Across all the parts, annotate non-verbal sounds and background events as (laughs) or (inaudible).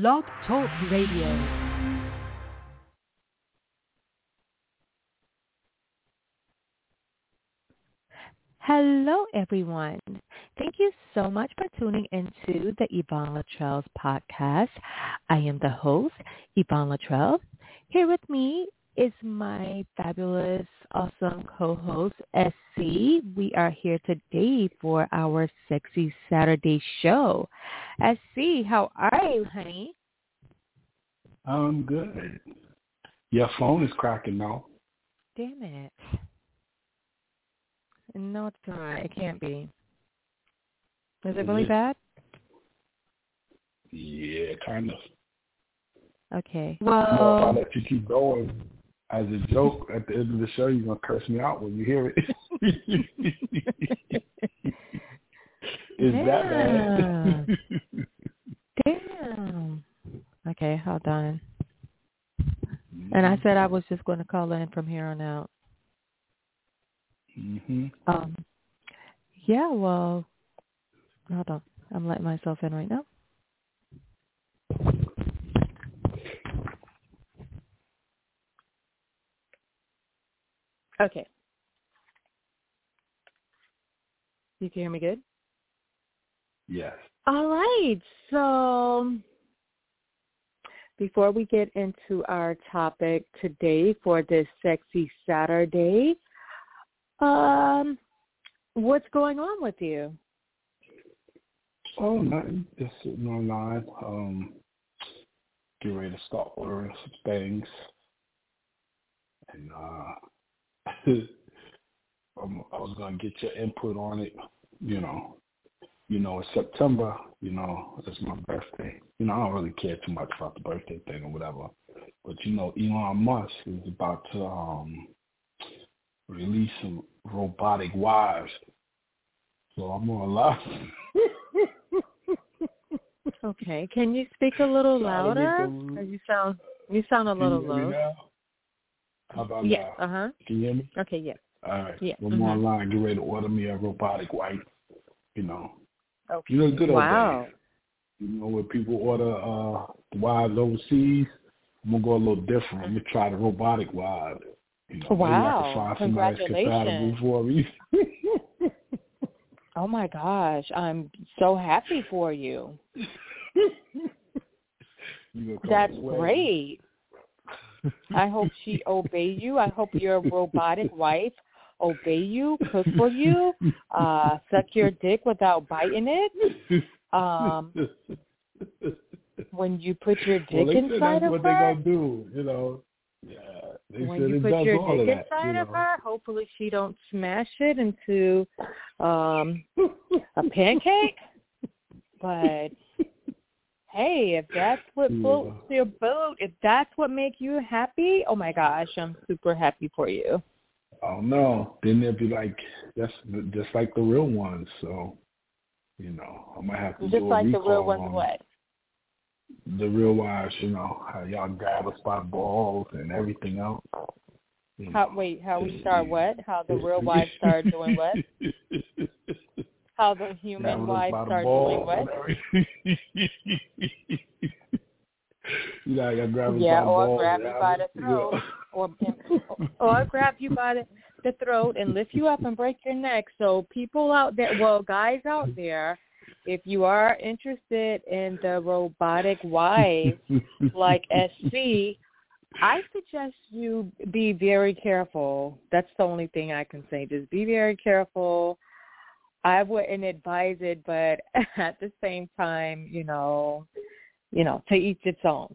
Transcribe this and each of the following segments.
Blog Talk Radio. Hello, everyone. Thank you so much for tuning into the Yvonne Latrell's podcast. I am the host, Yvonne Latrell. Here with me is my fabulous, awesome co-host, SC. We are here today for our Sexy Saturday show. SC, how are you, honey? I'm good. Your phone is cracking now. Damn it. No, it's not. It can't be. Is it really bad? Yeah, kind of. Okay. Well, well if I let you keep going as a joke at the end of the show, you're gonna curse me out when you hear it. (laughs) Is yeah. that bad? Damn. Okay, hold on. And I said I was just going to call in from here on out. Mm-hmm. Um, yeah, well, hold on. I'm letting myself in right now. Okay. You can hear me good? Yes. All right. So before we get into our topic today for this sexy Saturday, um, what's going on with you? Oh, nothing. Just sitting online. Um, get ready to start ordering some things, and uh, (laughs) um, I was gonna get your input on it. You know, you know, it's September. You know, it's my birthday. You know, I don't really care too much about the birthday thing or whatever. But you know, Elon Musk is about to um release some robotic wives. So I'm gonna lie. (laughs) okay. Can you speak a little louder? You sound you sound a little low. How about yes. now? Uh huh. Can you hear me? Okay. Yes. All right. Yeah. One mm-hmm. more line. Get ready to order me a robotic wife. You know. Okay. You know, good old wow. days. You know, when people order uh wives overseas, I'm gonna go a little different. I'm gonna try the robotic wives. You know, wow! Maybe I can find Congratulations. for me. (laughs) oh my gosh! I'm so happy for you. (laughs) you That's great. I hope she obey you. I hope your robotic wife obey you, cook for you, uh, suck your dick without biting it. Um, when you put your dick well, they inside of what her, they're gonna do. You know. Yeah, they when you put your dick that, inside you of her, hopefully she don't smash it into um a pancake. (laughs) But hey, if that's what floats your boat, if that's what makes you happy, oh my gosh, I'm super happy for you. Oh no! Then they'll be like, that's just like the real ones. So, you know, I might have to Just do a like the real ones, on what? the real wives. You know, how y'all grab us by balls and everything else. How wait? How we start what? How the real wives start doing what? (laughs) How the human Grab us wives by the start doing what? (laughs) you know, grab Yeah, or grab you by the throat, or or grab you by the, the throat and lift you up and break your neck. So people out there, well, guys out there, if you are interested in the robotic wives like SC, I suggest you be very careful. That's the only thing I can say. Just be very careful. I wouldn't advise it, but (laughs) at the same time, you know, you know, to each its own.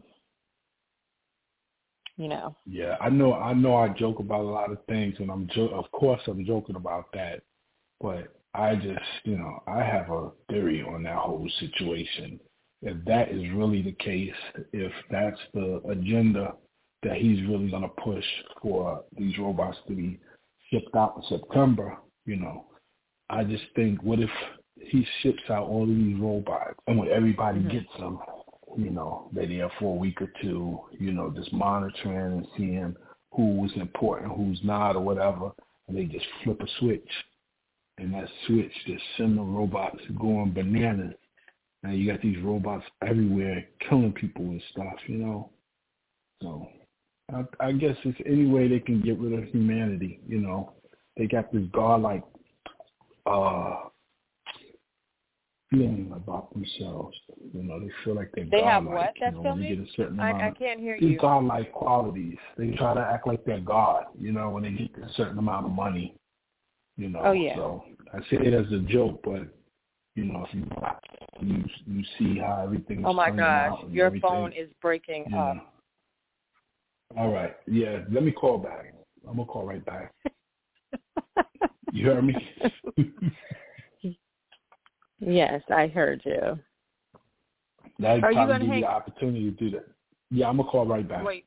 You know. Yeah, I know. I know. I joke about a lot of things, and I'm jo- of course I'm joking about that. But I just, you know, I have a theory on that whole situation. If that is really the case, if that's the agenda that he's really going to push for these robots to be shipped out in September, you know, I just think, what if he ships out all of these robots, and when everybody Mhm. gets them, you know, they're there for a week or two, you know, just monitoring and seeing who's important, who's not, or whatever, and they just flip a switch, and that switch just send the robots going bananas, and you got these robots everywhere killing people and stuff, you know. So I, I guess it's any way they can get rid of humanity, you know. They got this godlike uh feeling about themselves. You know, they feel like they're they godlike. have what? You That's know, still when they get a certain I, amount I can't hear you. these you. godlike qualities. They try to act like they're God, you know, when they get a certain amount of money. You know. Oh, yeah. So I say it as a joke, but you know, if you you you see how everything is Oh my gosh, your everything. phone is breaking you up. All right. Yeah, let me call back. I'm gonna call right back. (laughs) You heard me? (laughs) yes, I heard you. That Are you gonna give hang- you the opportunity to do that. Yeah, I'm gonna call right back. Wait.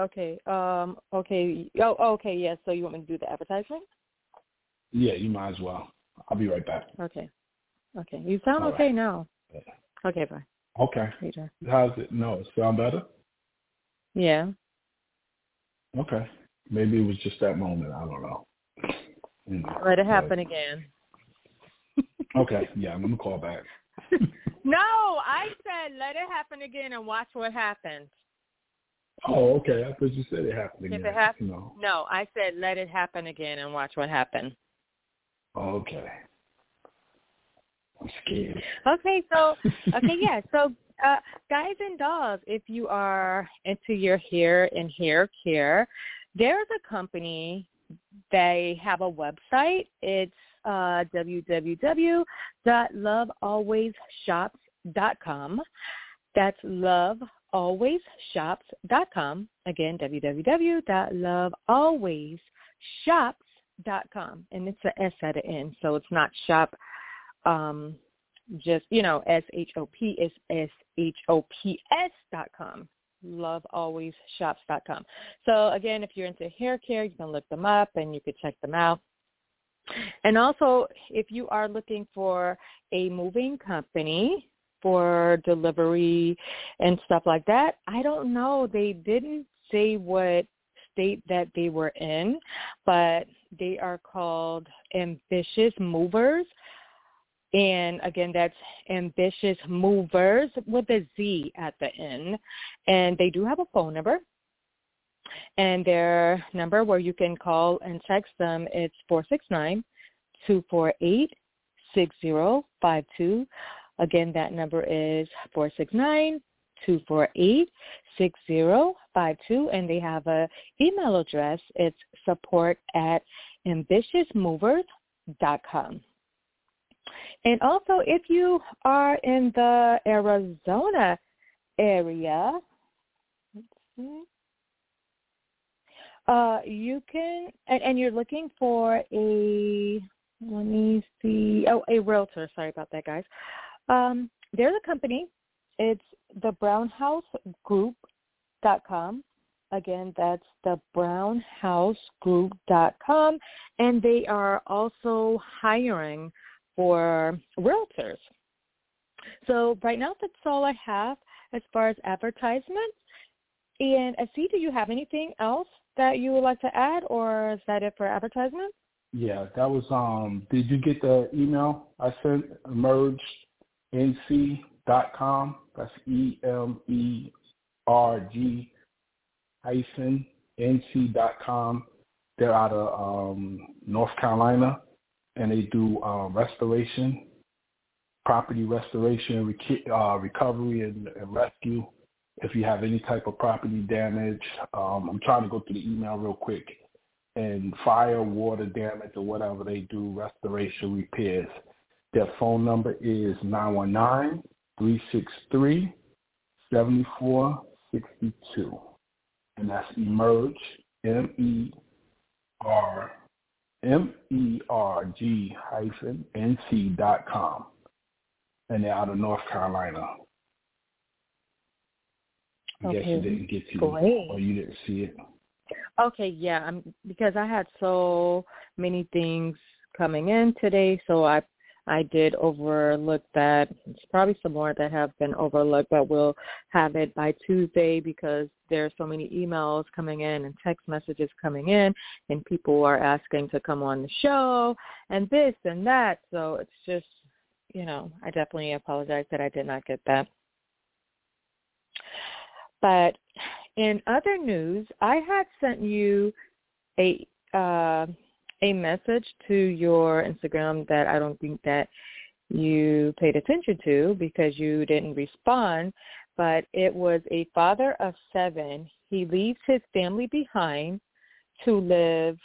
Okay. Um. Okay. Oh. Okay. Yes. So you want me to do the advertisement? Yeah, you might as well. I'll be right back. Okay. Okay. You sound All okay right. now. Okay. Bye. Okay. Later. How's it? No, it sound better? Yeah. Okay. Maybe it was just that moment. I don't know. You Let it happen again. (laughs) Okay. Yeah, I'm gonna call back. (laughs) No, I said let it happen again and watch what happens. Oh, okay. I thought you said it happened again. If it hap- you know. No, I said let it happen again and watch what happens. Okay. I'm scared. Okay, so (laughs) okay, yeah. So uh guys and dolls, if you are into your hair and hair care, there's a company they have a website. It's uh www.lovealwaysshops.com. That's lovealwaysshops.com. Again, www.lovealwaysshops.com. And it's a S at the end, so it's not shop um just you know s h o p s s h o p s dot com lovealwaysshops dot com. So again if you're into hair care you can look them up and you could check them out. And also if you are looking for a moving company for delivery and stuff like that i don't know. They didn't say what state that they were in but they are called ambitious movers and again, that's Ambitious Moverz with a Z at the end. And they do have a phone number. And their number where you can call and text them, it's four six nine two four eight six zero five two. Again, that number is four six nine two four eight six zero five two. And they have a email address. It's support at ambitiousmoverz.com. And also, if you are in the Arizona area, let's see, uh, you can, and, and you're looking for a, let me see, oh, a realtor. Sorry about that, guys. Um, there's a company. It's the brownhousegroup.com. Again, that's the brownhousegroup.com. And they are also hiring for realtors. So right now that's all I have as far as advertisements. And I see, do you have anything else that you would like to add or is that it for advertisements? Yeah, that was um did you get the email I sent emergenc.com? That's E M E R G hyphen NC dot com. They're out of um North Carolina and they do um restoration, property restoration, uh, recovery and, and rescue. If you have any type of property damage, um, I'm trying to go through the email real quick. And fire, water damage, or whatever they do, restoration repairs. Their phone number is nine one nine three six three seventy four sixty two, and that's Emerge M E R M E R G hyphen N C dot com, and they're out of North Carolina. I guess you didn't get to, great. or you didn't see it. Okay, yeah, I'm, because I had so many things coming in today, so I I did overlook that. There's probably some more that have been overlooked, but we'll have it by Tuesday because there's so many emails coming in and text messages coming in, and people are asking to come on the show and this and that. So it's just you know, I definitely apologize that I did not get that. But in other news, I had sent you a uh, a message to your Instagram that I don't think that you paid attention to because you didn't respond. But it was a father of seven. He leaves his family behind to live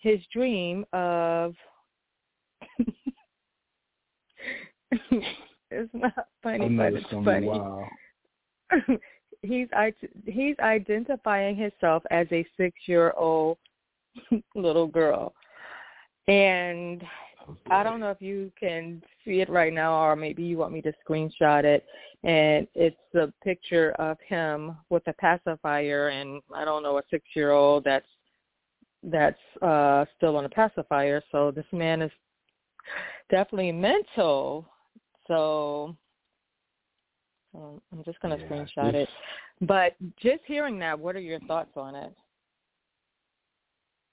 his dream of (laughs) it's not funny, but it's funny. Wow. (laughs) he's he's identifying himself as a six year old (laughs) little girl, and I don't know if you can see it right now, or maybe you want me to screenshot it. And it's a picture of him with a pacifier, and I don't know a six year old that's that's uh still on a pacifier. So this man is definitely mental. So um, I'm just going to yeah, screenshot it. But just hearing that, what are your thoughts on it?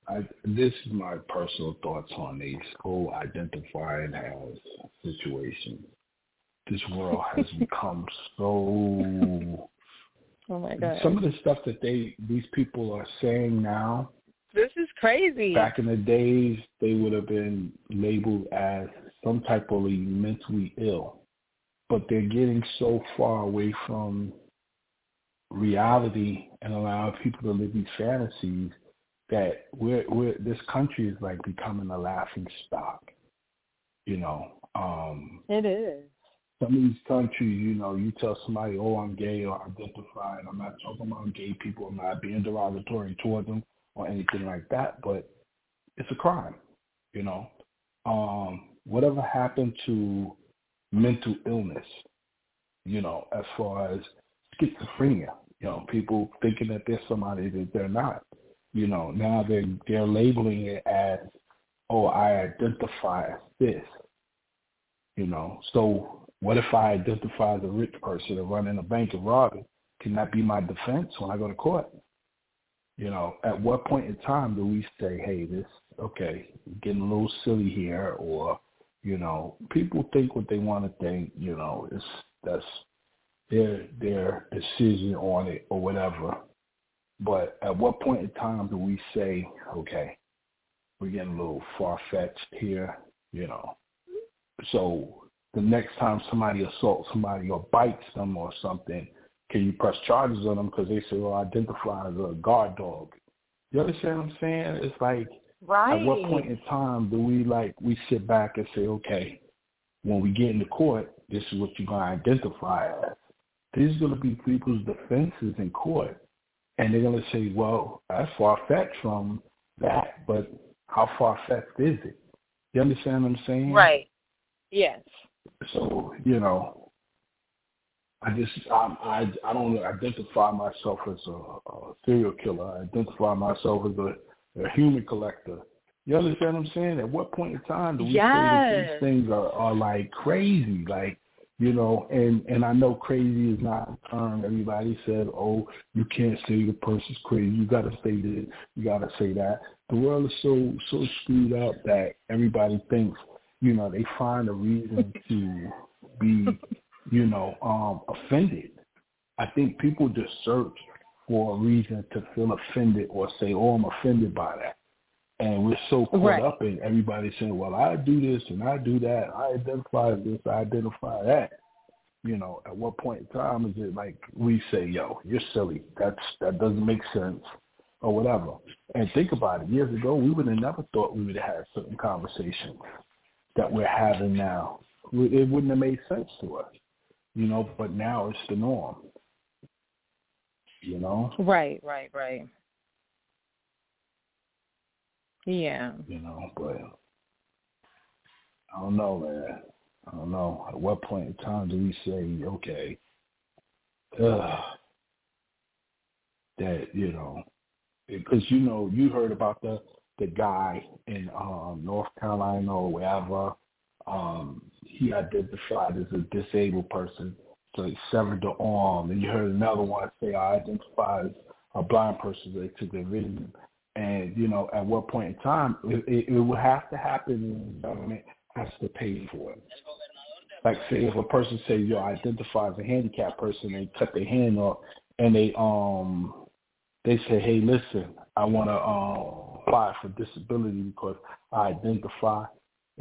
I, this is my personal thoughts on these whole identifying as situations. This world has (laughs) become so. Oh my god! Some of the stuff that they these people are saying now. This is crazy. Back in the days, they would have been labeled as some type of mentally ill, but they're getting so far away from reality and allowing people to live these fantasies that we're we're this country is like becoming a laughing stock. You know. Um It is. Some of these countries, you know, you tell somebody, Oh, I'm gay or I'm identified, I'm not talking about gay people, I'm not being derogatory toward them or anything like that, but it's a crime, you know. Um, whatever happened to mental illness, you know, as far as schizophrenia, you know, people thinking that they're somebody that they're not. You know, now they're they're labeling it as, oh, I identify as this. You know, so what if I identify as a rich person and running a bank and robbing? Can that be my defense when I go to court? You know, at what point in time do we say, hey, this okay, getting a little silly here, or you know, people think what they want to think. You know, it's that's their their decision on it or whatever. But at what point in time do we say, okay, we're getting a little far fetched here, you know? So the next time somebody assaults somebody or bites them or something, can you press charges on them because they say, well, identify as a guard dog? You understand what I'm saying? It's like, right. at what point in time do we like we sit back and say, okay, when we get into court, this is what you're gonna identify as. These are gonna be people's defenses in court and they're going to say, well, that's far-fetched from that, but how far-fetched is it? You understand what I'm saying? Right. Yes. So, you know, I just, I, I, I don't identify myself as a, a serial killer. I identify myself as a, a human collector. You understand what I'm saying? At what point in time do we yes. say that these things are, are like crazy? Like, you know, and and I know crazy is not a term. Everybody said, "Oh, you can't say the person's crazy. You got to say this. You got to say that." The world is so so screwed up that everybody thinks, you know, they find a reason to be, you know, um offended. I think people just search for a reason to feel offended or say, "Oh, I'm offended by that." And we're so caught right. up in everybody saying, well, I do this and I do that. I identify this, I identify that. You know, at what point in time is it like we say, yo, you're silly. That's That doesn't make sense or whatever. And think about it. Years ago, we would have never thought we would have had certain conversations that we're having now. It wouldn't have made sense to us, you know, but now it's the norm, you know? Right, right, right. Yeah. You know, but I don't know, man. I don't know. At what point in time do we say, okay, uh, that you know, because you know, you heard about the the guy in um, North Carolina or wherever. Um, he identified as a disabled person, so he severed the arm. And you heard another one say, I identify as a blind person, they took their vision. And, you know, at what point in time, it, it, it would have to happen and the government has to pay for it. like say if a person say yo identify as a handicapped person, they cut their hand off, and they um they say hey listen I want to um, apply for disability because I identify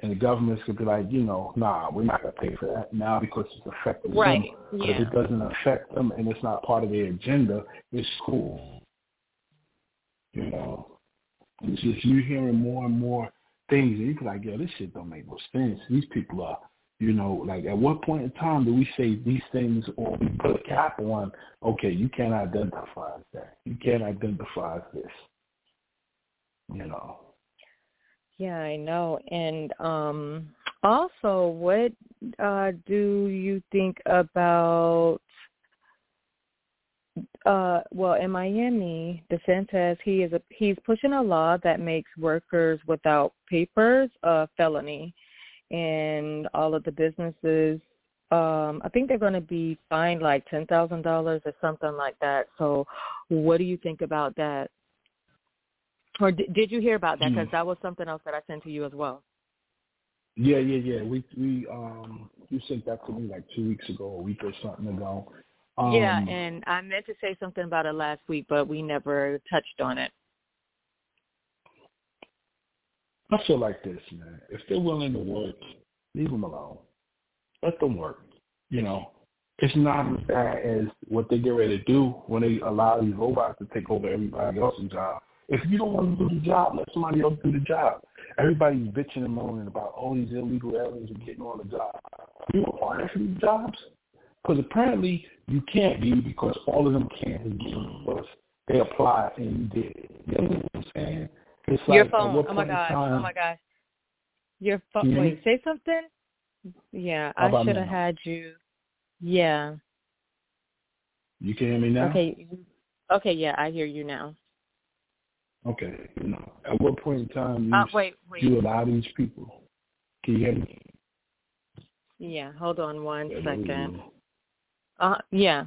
and the government's gonna be like, you know, nah, we're not gonna pay for that now because it's affecting right. them. Yeah. But if it doesn't affect them and it's not part of their agenda, it's cool. You know, it's just you hearing more and more things, and you be like, yo, this shit don't make no sense. These people are, you know, like at what point in time do we say these things or we put a cap on? Okay, you can't identify as that. You can't identify as this. You know. Yeah, I know. And um also, what uh do you think about uh well in Miami, DeSantis he is a he's pushing a law that makes workers without papers a felony and all of the businesses um I think they're going to be fined like $10,000 or something like that. So what do you think about that? Or did, did you hear about that? Because Mm. that was something else that I sent to you as well. Yeah, yeah, yeah. We we um you sent that to me like two weeks ago, a week or something ago. Um, yeah, and I meant to say something about it last week, but we never touched on it. I feel like this, man. If they're willing to work, leave them alone. Let them work. You know, it's not as bad as what they get ready to do when they allow these robots to take over everybody else's job. If you don't want to do the job, let somebody else do the job. Everybody's bitching and moaning about all these illegal aliens are getting on the job. You applying for these jobs? Because apparently you can't be because all of them can't be because they apply and you did it. You know what I'm saying? It's Your like, phone. Oh my gosh. time- Oh my gosh. Your phone. Hear Wait, say something. Yeah, How I should have had you. Yeah. You can hear me now? Okay. Okay. Yeah, I hear you now. Okay. You know, at what point in time you, Uh, wait, wait. you allow these people? Can you hear me? Yeah. Hold on one Yeah, second. Uh, yeah.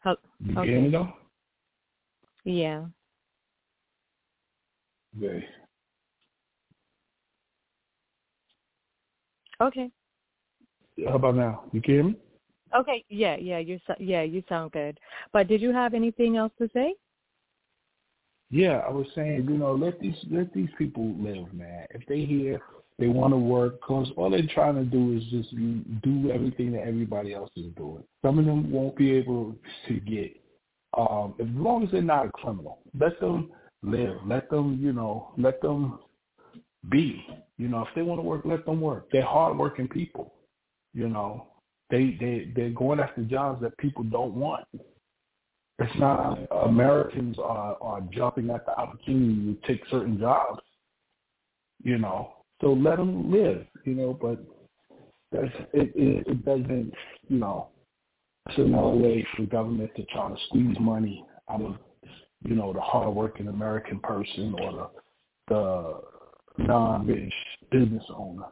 Hel- You Okay. hear me though? Yeah. Okay. Okay. How about now? You can hear me? Okay. Yeah. Yeah. You. so- Yeah. You sound good. But did you have anything else to say? Yeah, I was saying, you know, let these let these people live, man. If they here, they want to work, cause all they're trying to do is just do everything that everybody else is doing. Some of them won't be able (laughs) to get, um, as long as they're not a criminal. Let them live. Let them, you know, let them be. You know, if they want to work, let them work. They're hardworking people. You know, they they they're going after jobs that people don't want. It's not Americans are are jumping at the opportunity to take certain jobs. You know, so let them live. You know, but that's it. It, it doesn't. You know, it's another way for government to try to squeeze money out of you know the hardworking American person or the the non-rich business owner.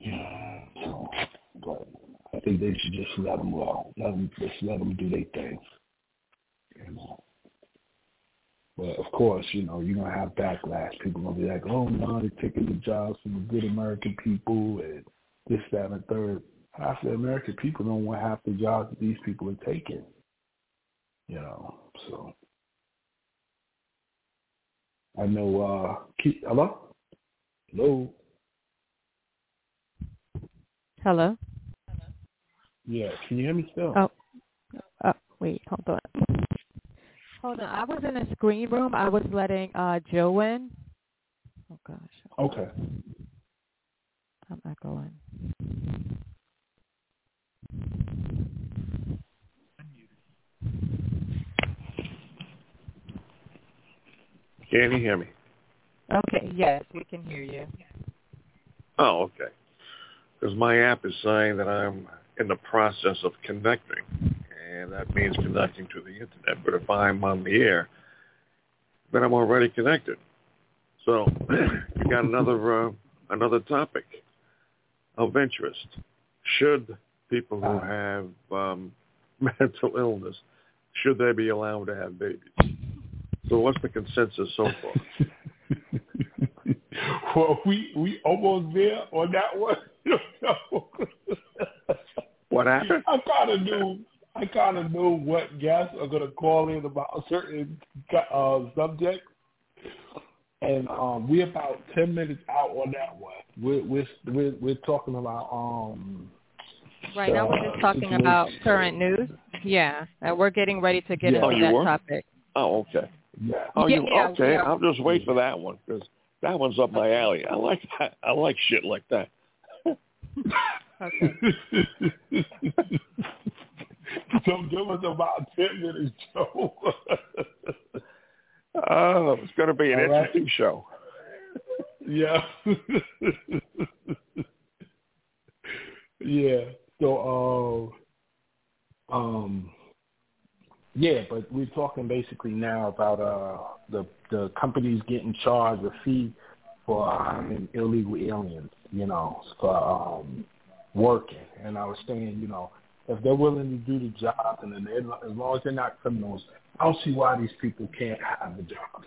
Yeah. So, but I think they should just let them go. Let them just let them do their thing. You know. But of course, you know, you're gonna have backlash. People gonna be like, "Oh no, they're taking the jobs from the good American people and this, that, and third. Half the American people don't want half the jobs that these people are taking. You know, so I know. uh keep, Hello, hello. Hello. Yeah, can you hear me still? Oh. oh wait. Hold on. Hold on. I was in a screen room. I was letting uh Joe in. Oh gosh. Okay. I'm echoing. Can you hear me? Okay. Yes, we can hear you. Oh, okay. Because my app is saying that I'm in the process of connecting, and that means connecting to the internet. But if I'm on the air, then I'm already connected. So (clears throat) you got another uh, another topic of interest. Should people who have um, (laughs) mental illness should they be allowed to have babies? So what's the consensus so far? (laughs) Well, we we almost there on that one. (laughs) what happened? I kind of knew. I kind of knew what guests are going to call in about a certain uh, subject, and um, we're about ten minutes out on that one. We're we're we're, we're talking about um. Right now, we're just talking situation. about current news. Yeah, and we're getting ready to get yeah. into oh, that were? topic. Oh, okay. Yeah. Oh, yeah, you yeah, okay? yeah. I'll just wait for that one because that one's up my alley. I like that. I like shit like that. (laughs) Okay. (laughs) (laughs) so give us about ten minutes, Joe. oh, it's going to be an All right. interesting show. (laughs) yeah. (laughs) yeah. So, uh, um, yeah, but we're talking basically now about uh, the the companies getting charged a fee for um, illegal aliens, you know, for um, working. And I was saying, you know, if they're willing to do the job, and as long as they're not criminals, I don't see why these people can't have the jobs.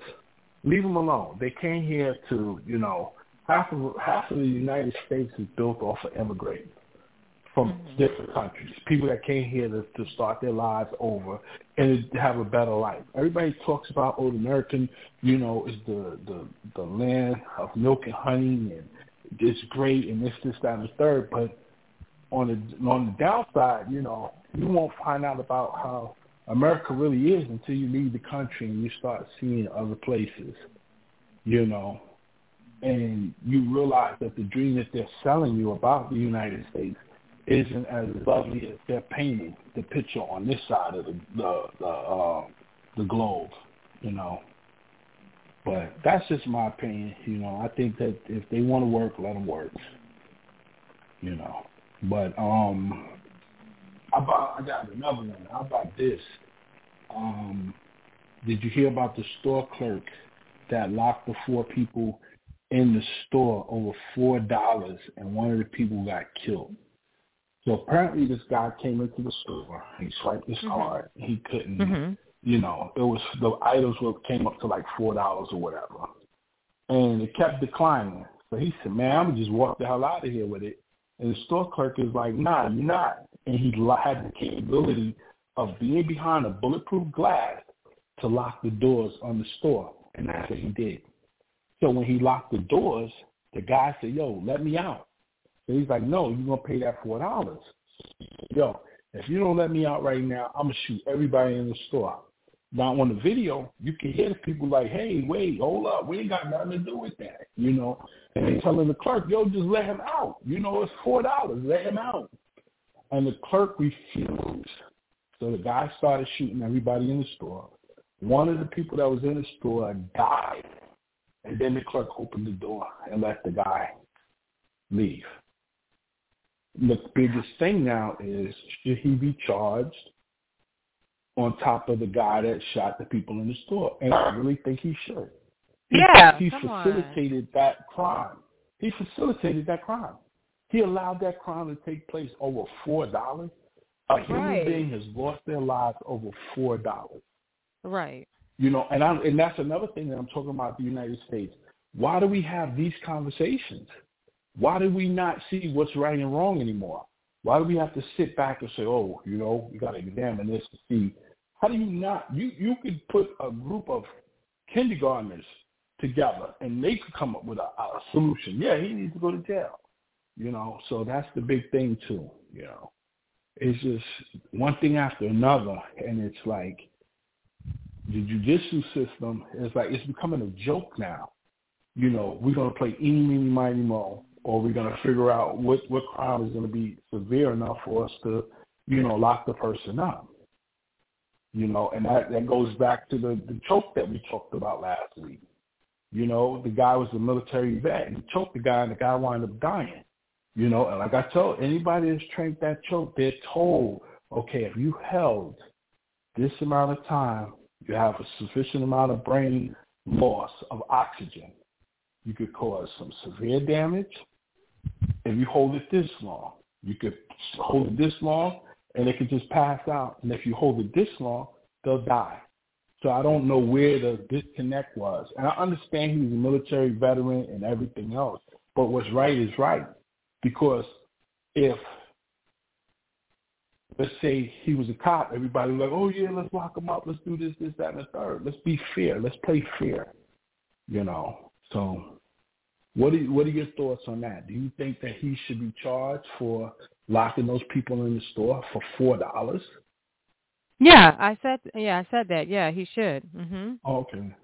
Leave them alone. They came here to, you know, half of half of the United States is built off of immigrants from Mhm. different countries, people that came here to, to start their lives over and have a better life. Everybody talks about old American, you know, is the, the, the land of milk and honey and it's great and this, this, that, and the third. But on the on the downside, you know, you won't find out about how America really is until you leave the country and you start seeing other places, you know, and you realize that the dream that they're selling you about the United States isn't as lovely as they're painting the picture on this side of the the the, uh, the globe, you know. But that's just my opinion, you know. I think that if they want to work, let them work, you know. But um, how about I got another one. How about this? Um, did you hear about the store clerk that locked the four people in the store over four dollars, and one of the people got killed? So apparently, this guy came into the store. He swiped his Mhm. card. He couldn't, Mhm. you know, it was the items were came up to like four dollars or whatever, and it kept declining. So he said, "Man, I'm just walk the hell out of here with it." And the store clerk is like, "Nah, you're not." And he had the capability of being behind a bulletproof glass to lock the doors on the store, and that's what he did. So when he locked the doors, the guy said, "Yo, let me out." So he's like, no, you're gonna pay that four dollars. Yo, if you don't let me out right now, I'm gonna shoot everybody in the store. Now on the video, you can hear the people like, hey, wait, hold up, we ain't got nothing to do with that, you know. And they telling the clerk, yo, just let him out. You know, it's four dollars, let him out. And the clerk refused. So the guy started shooting everybody in the store. One of the people that was in the store died. And then the clerk opened the door and let the guy leave the biggest thing now is should he be charged on top of the guy that shot the people in the store? And I really think he should. Yeah, he come on. facilitated that crime. He facilitated that crime. He allowed that crime to take place over four dollars. A human being has lost their lives over four dollars. Right. You know, and I and that's another thing that I'm talking about the United States. Why do we have these conversations? Why do we not see what's right and wrong anymore? Why do we have to sit back and say, "Oh, you know, we got to examine this to see"? How do you not? You you could put a group of kindergartners together and they could come up with a, a solution. Yeah, he needs to go to jail. You know, so that's the big thing too. You know, it's just one thing after another, and it's like the judicial system is like it's becoming a joke now. You know, we're gonna play any, meeny, miny, mo, or we're gonna figure out what what crime is gonna be severe enough for us to, you know, lock the person up. You know, and that that goes back to the the choke that we talked about last week. You know, the guy was a military vet and he choked the guy, and the guy wound up dying. You know, and like I told anybody that's trained that choke, they're told, okay, if you held this amount of time, you have a sufficient amount of brain loss of oxygen. You could cause some severe damage. If you hold it this long, you could hold it this long, and it could just pass out. And if you hold it this long, they'll die. So I don't know where the disconnect was. And I understand he was a military veteran and everything else, but what's right is right. Because if let's say he was a cop, everybody was like, oh yeah, let's lock him up, let's do this, this, that, and the third. Let's be fair. Let's play fair. You know. So what are what are your thoughts on that? Do you think that he should be charged for locking those people in the store for four dollars? Yeah, I said yeah, I said that. Yeah, he should. Mhm. Okay.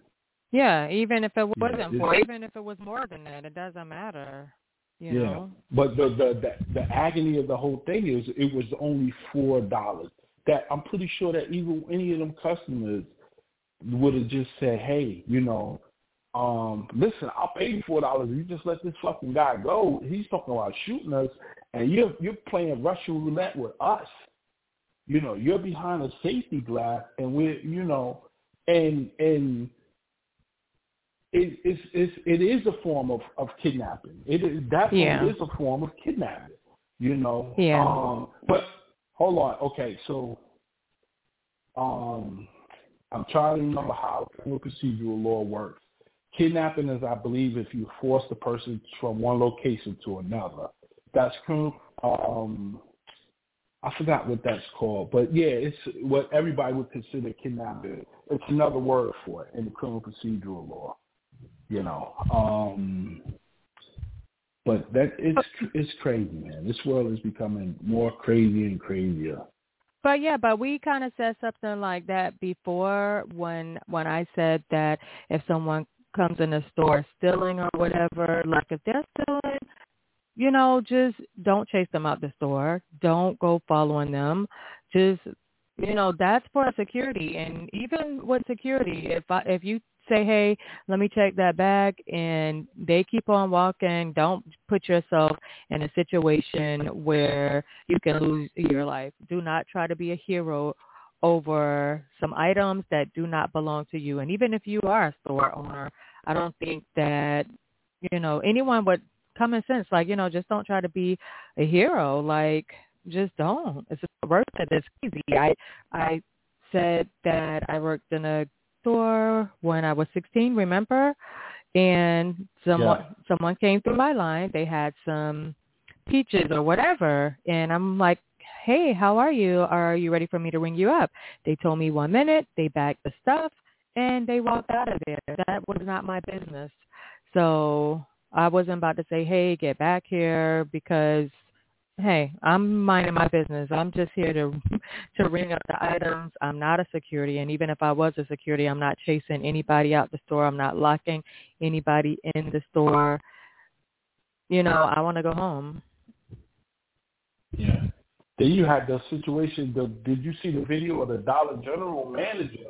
Yeah, even if it wasn't Yeah, even if it was more than that, it doesn't matter. You yeah, know. but the, the the the agony of the whole thing is it was only four dollars. That I'm pretty sure that even any of them customers would have just said, "Hey, you know, um, listen, I'll pay you four dollars. You just let this fucking guy go. He's talking about shooting us, and you're you're playing Russian roulette with us. You know, you're behind a safety glass, and we're you know, and and it, it's, it's, it is a form of, of kidnapping. It is definitely Yeah. is a form of kidnapping. You know. Yeah. Um, but hold on. Okay, so um, I'm trying to remember how criminal procedural law works. Kidnapping is, I believe, if you force the person from one location to another. That's. Um, I forgot what that's called, but yeah, it's what everybody would consider kidnapping. It's another word for it in the criminal procedural law. You know, um, but that it's it's crazy, man. This world is becoming more crazy and crazier. But yeah, but we kind of said something like that before when when I said that if someone comes in the store stealing or whatever, like if they're stealing, you know, just don't chase them out the store. Don't go following them. Just you know, that's for security. And even with security, if I, if you say, hey, let me check that bag, and they keep on walking, don't put yourself in a situation where you can lose your life. Do not try to be a hero over some items that do not belong to you. And even if you are a store owner, I don't think that, you know, anyone with common sense, like, you know, just don't try to be a hero. Like, just don't. It's worth it. It's easy. I I said that I worked in a store when I was 16, remember? And someone Yeah. someone came through my line. They had some peaches or whatever, and I'm like, "Hey, how are you? Are you ready for me to ring you up?" They told me one minute. They bagged the stuff and they walked out of there. That was not my business. So I wasn't about to say, "Hey, get back here," because hey, I'm minding my business. I'm just here to (laughs) to ring up the items. I'm not a security, and even if I was a security, I'm not chasing anybody out the store. I'm not locking anybody in the store. You know, I want to go home. Yeah. Then you had the situation. The, did you see the video of the Dollar General manager?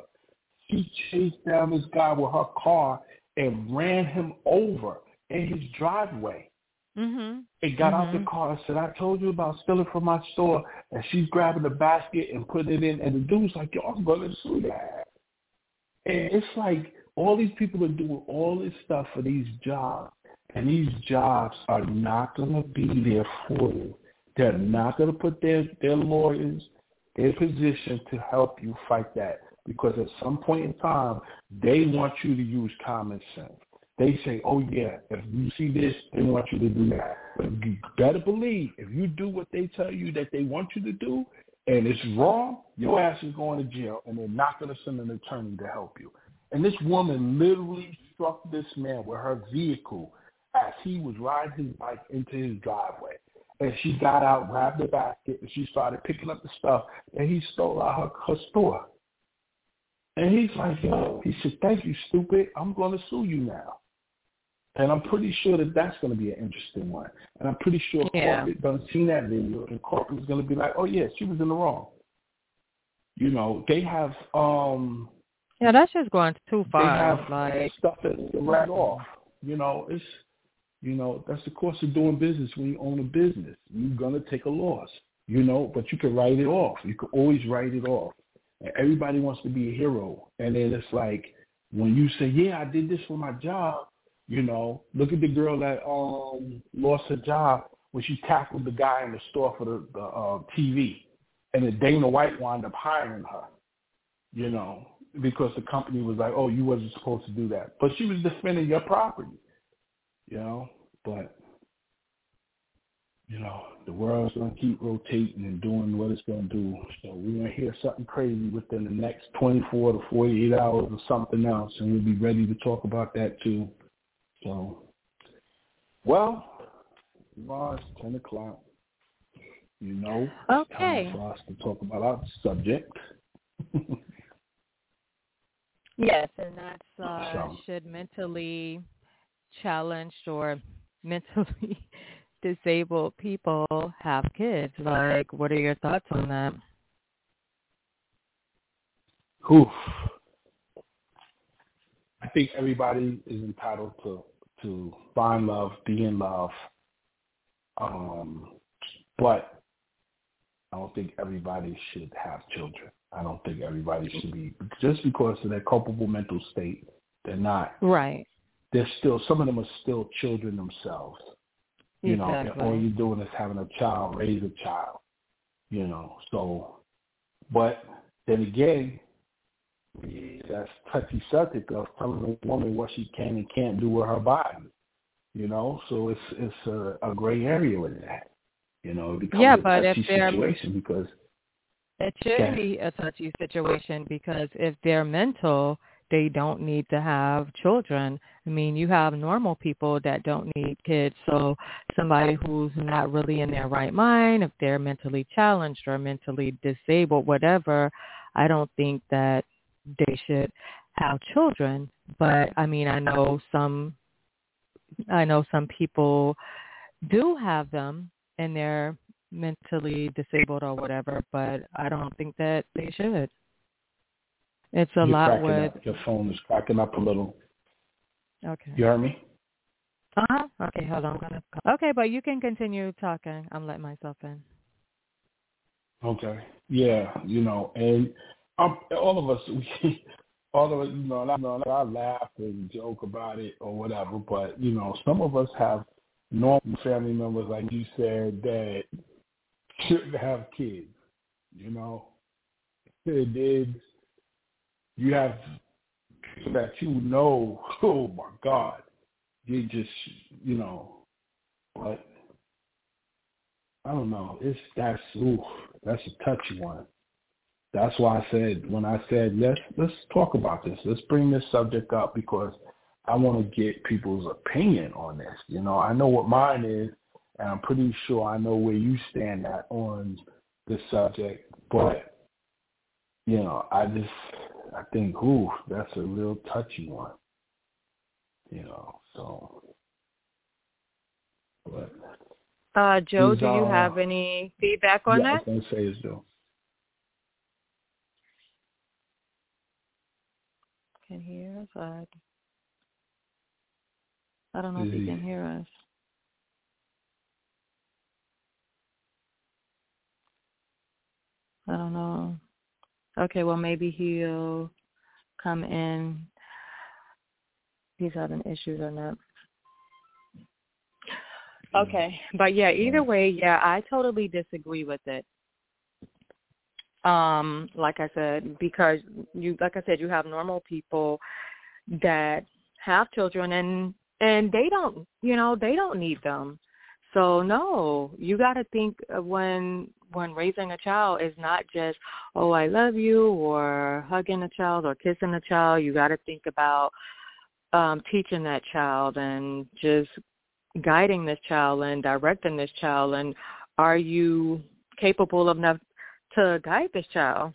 She chased down this guy with her car and ran him over in his driveway. Mhm. and got out the Mhm. car and said, I told you about stealing from my store. And she's grabbing the basket and putting it in. And the dude's like, yo, I'm going to sue that. And it's like all these people are doing all this stuff for these jobs. And these jobs are not going to be there for you. They're not going to put their, their lawyers in position to help you fight that. Because at some point in time, they want you to use common sense they say, oh yeah, if you see this, they want you to do that. But you better believe if you do what they tell you that they want you to do, and it's wrong, your ass is going to jail, and they're not going to send an attorney to help you. And this woman literally struck this man with her vehicle as he was riding his bike into his driveway. And she got out, grabbed the basket, and she started picking up the stuff, and he stole out her, her store. And he's like, yo, he said, thank you, stupid. I'm going to sue you now. And I'm pretty sure that that's going to be an interesting one. And I'm pretty sure Yeah. corporate done seen that video, and corporate is going to be like, oh yeah, she was in the wrong. You know, they have um Yeah, that's just going too far. they have like, stuff that's right off. You know, it's you know that's the course of doing business when you own a business. You're gonna take a loss. You know, but you can write it off. You can always write it off. And everybody wants to be a hero, and then it's like when you say, "Yeah, I did this for my job," you know, look at the girl that um lost her job when she tackled the guy in the store for the, the uh, TV, and then Dana White wound up hiring her. You know, because the company was like, "Oh, you wasn't supposed to do that," but she was defending your property, you know. But you know, the world's gonna keep rotating and doing what it's gonna do. So we're gonna hear something crazy within the next 24 to 48 hours or something else, and we'll be ready to talk about that too. So, well, it's 10 o'clock. You know, okay. time for us to talk about our subject. (laughs) yes, and that's uh, so. should mentally challenged or (laughs) mentally (laughs) disabled people have kids. Like, what are your thoughts on that? Oof. I think everybody is entitled to to find love, be in love. Um, but I don't think everybody should have children. I don't think everybody should be just because of their culpable mental state. They're not right. They're still some of them are still children themselves. You exactly. know, all you're doing is having a child, raise a child. You know, so, but then again, that's touchy subject of telling a woman what she can and can't do with her body. You know, so it's it's a, a gray area with that. You know, it becomes yeah, a but touchy if they're, situation because it should yeah. be a touchy situation because if they're mental, they don't need to have children. I mean, you have normal people that don't need kids. So somebody who's not really in their right mind, if they're mentally challenged or mentally disabled, whatever, I don't think that they should have children. But I mean, I know some I know some people do have them and they're mentally disabled or whatever, but I don't think that they should. It's a You're lot with up. your phone is cracking up a little. Okay. You heard me? Uh huh. Okay, hold on. Okay, but you can continue talking. I'm letting myself in. Okay. Yeah, you know, and um, all of us, (laughs) we, all of us, you know, I know I laugh and joke about it or whatever, but you know, some of us have normal family members, like you said, that shouldn't have kids. You know, they did you have that you know, (laughs) oh my God, you just, you know, but I don't know. It's that's ooh, that's a touchy one. That's why I said when I said let's let's talk about this. Let's bring this subject up because I want to get people's opinion on this. You know, I know what mine is, and I'm pretty sure I know where you stand at on this subject. But you know, I just I think, ooh, that's a real touchy one. You know, so. But. Uh, Joe, do you have any feedback on yeah, that? I was going to say is Joe. Can hear us? I, I don't know is if he, he can hear us. I don't know. Okay, well maybe he'll come in. He's having issues or not. Okay, but yeah, either way, yeah, I totally disagree with it. Um, like I said, because you, like I said, you have normal people that have children and and they don't, you know, they don't need them. So no, you got to think when when raising a child is not just oh I love you or hugging a child or kissing a child. You got to think about um teaching that child and just guiding this child and directing this child and are you capable enough to guide this child?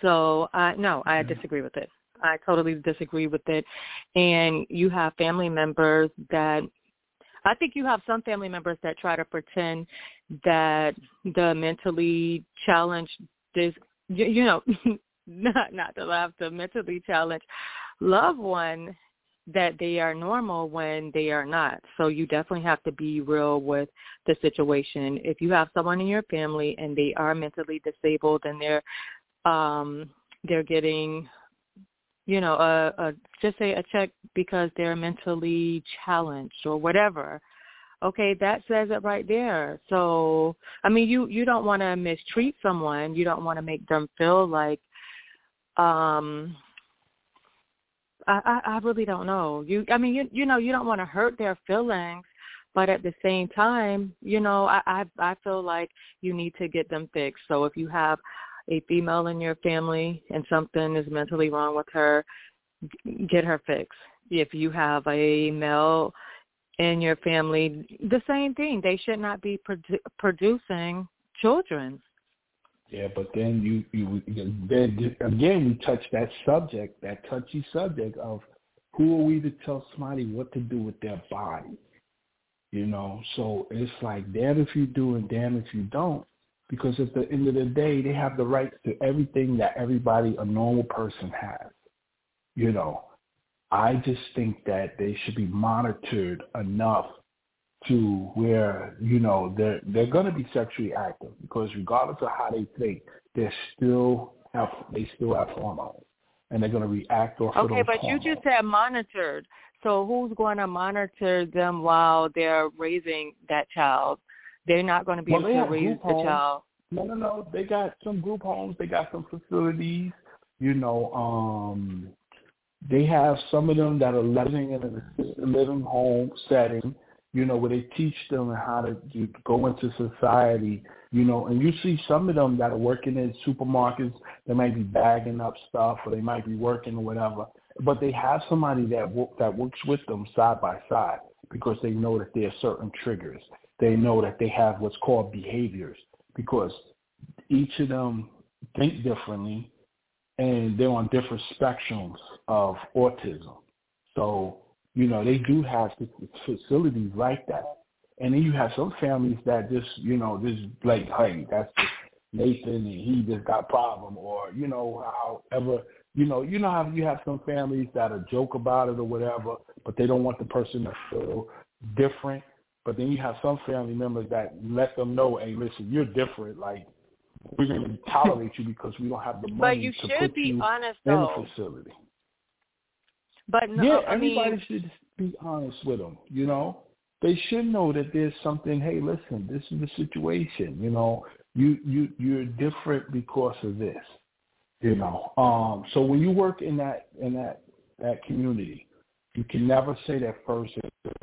So I no, I mm-hmm. disagree with it. I totally disagree with it. And you have family members that I think you have some family members that try to pretend that the mentally challenged this you know (laughs) not not to laugh the mentally challenged loved one that they are normal when they are not. So you definitely have to be real with the situation. If you have someone in your family and they are mentally disabled and they're um they're getting you know, a, a just say a check because they're mentally challenged or whatever. Okay, that says it right there. So, I mean, you you don't want to mistreat someone. You don't want to make them feel like um I, I I really don't know. You I mean you you know you don't want to hurt their feelings, but at the same time, you know, I I I feel like you need to get them fixed. So if you have a female in your family and something is mentally wrong with her, get her fixed. If you have a male in your family, the same thing. They should not be produ- producing children. Yeah, but then you you then again we touch that subject, that touchy subject of who are we to tell somebody what to do with their body? You know, so it's like damn if you do and damn if you don't, because at the end of the day, they have the rights to everything that everybody, a normal person, has. You know, I just think that they should be monitored enough to where you know they're they're going to be sexually active because regardless of how they think, they still have they still have hormones and they're going to react off okay, but hormones. you just said monitored. So who's going to monitor them while they're raising that child? They're not going to be well, able to raise the homes. child. No, no, no. They got some group homes. They got some facilities. You know, um, they have some of them that are living in an assisted living home setting you know, where they teach them how to do, go into society, you know, and you see some of them that are working in supermarkets, they might be bagging up stuff or they might be working or whatever, but they have somebody that that works with them side by side because they know that there are certain triggers. They know that they have what's called behaviors because each of them think differently and they're on different spectrums of autism. So you know, they do have facilities like that. And then you have some families that just, you know, just like, hey, that's just Nathan and he just got problem or, you know, however, you know, you know how you have some families that are joke about it or whatever, but they don't want the person to feel different. But then you have some family members that let them know, hey, listen, you're different. Like, we're going to tolerate you because we don't have the money but you to should put be you honest, in though. the facility. But no, yeah, I everybody mean, should be honest with them. You know, they should know that there's something. Hey, listen, this is the situation. You know, you you you're different because of this. You know, um. So when you work in that in that that community, you can never say that first.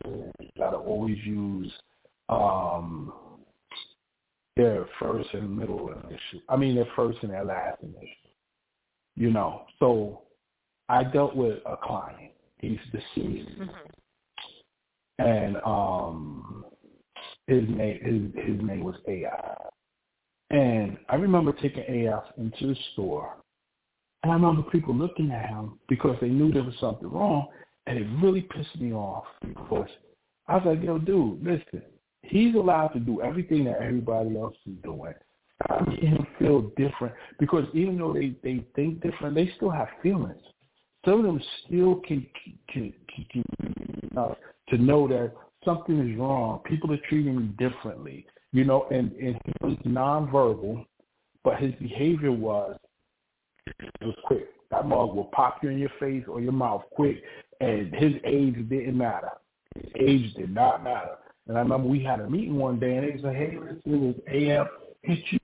You gotta always use um their first and middle initial. I mean, their first and their last initial. You know, so I dealt with a client. He's deceased, mm-hmm. and um, his name his his name was AI. And I remember taking AF into the store, and I remember people looking at him because they knew there was something wrong, and it really pissed me off because I was like, "Yo, dude, listen, he's allowed to do everything that everybody else is doing." I make him feel different because even though they they think different, they still have feelings some of them still can can, can, can uh, to know that something is wrong. People are treating me differently, you know. And and he was nonverbal, but his behavior was it was quick. That mug will pop you in your face or your mouth quick, and his age didn't matter. His age did not matter. And I remember we had a meeting one day, and they said, "Hey, listen, was AF hit you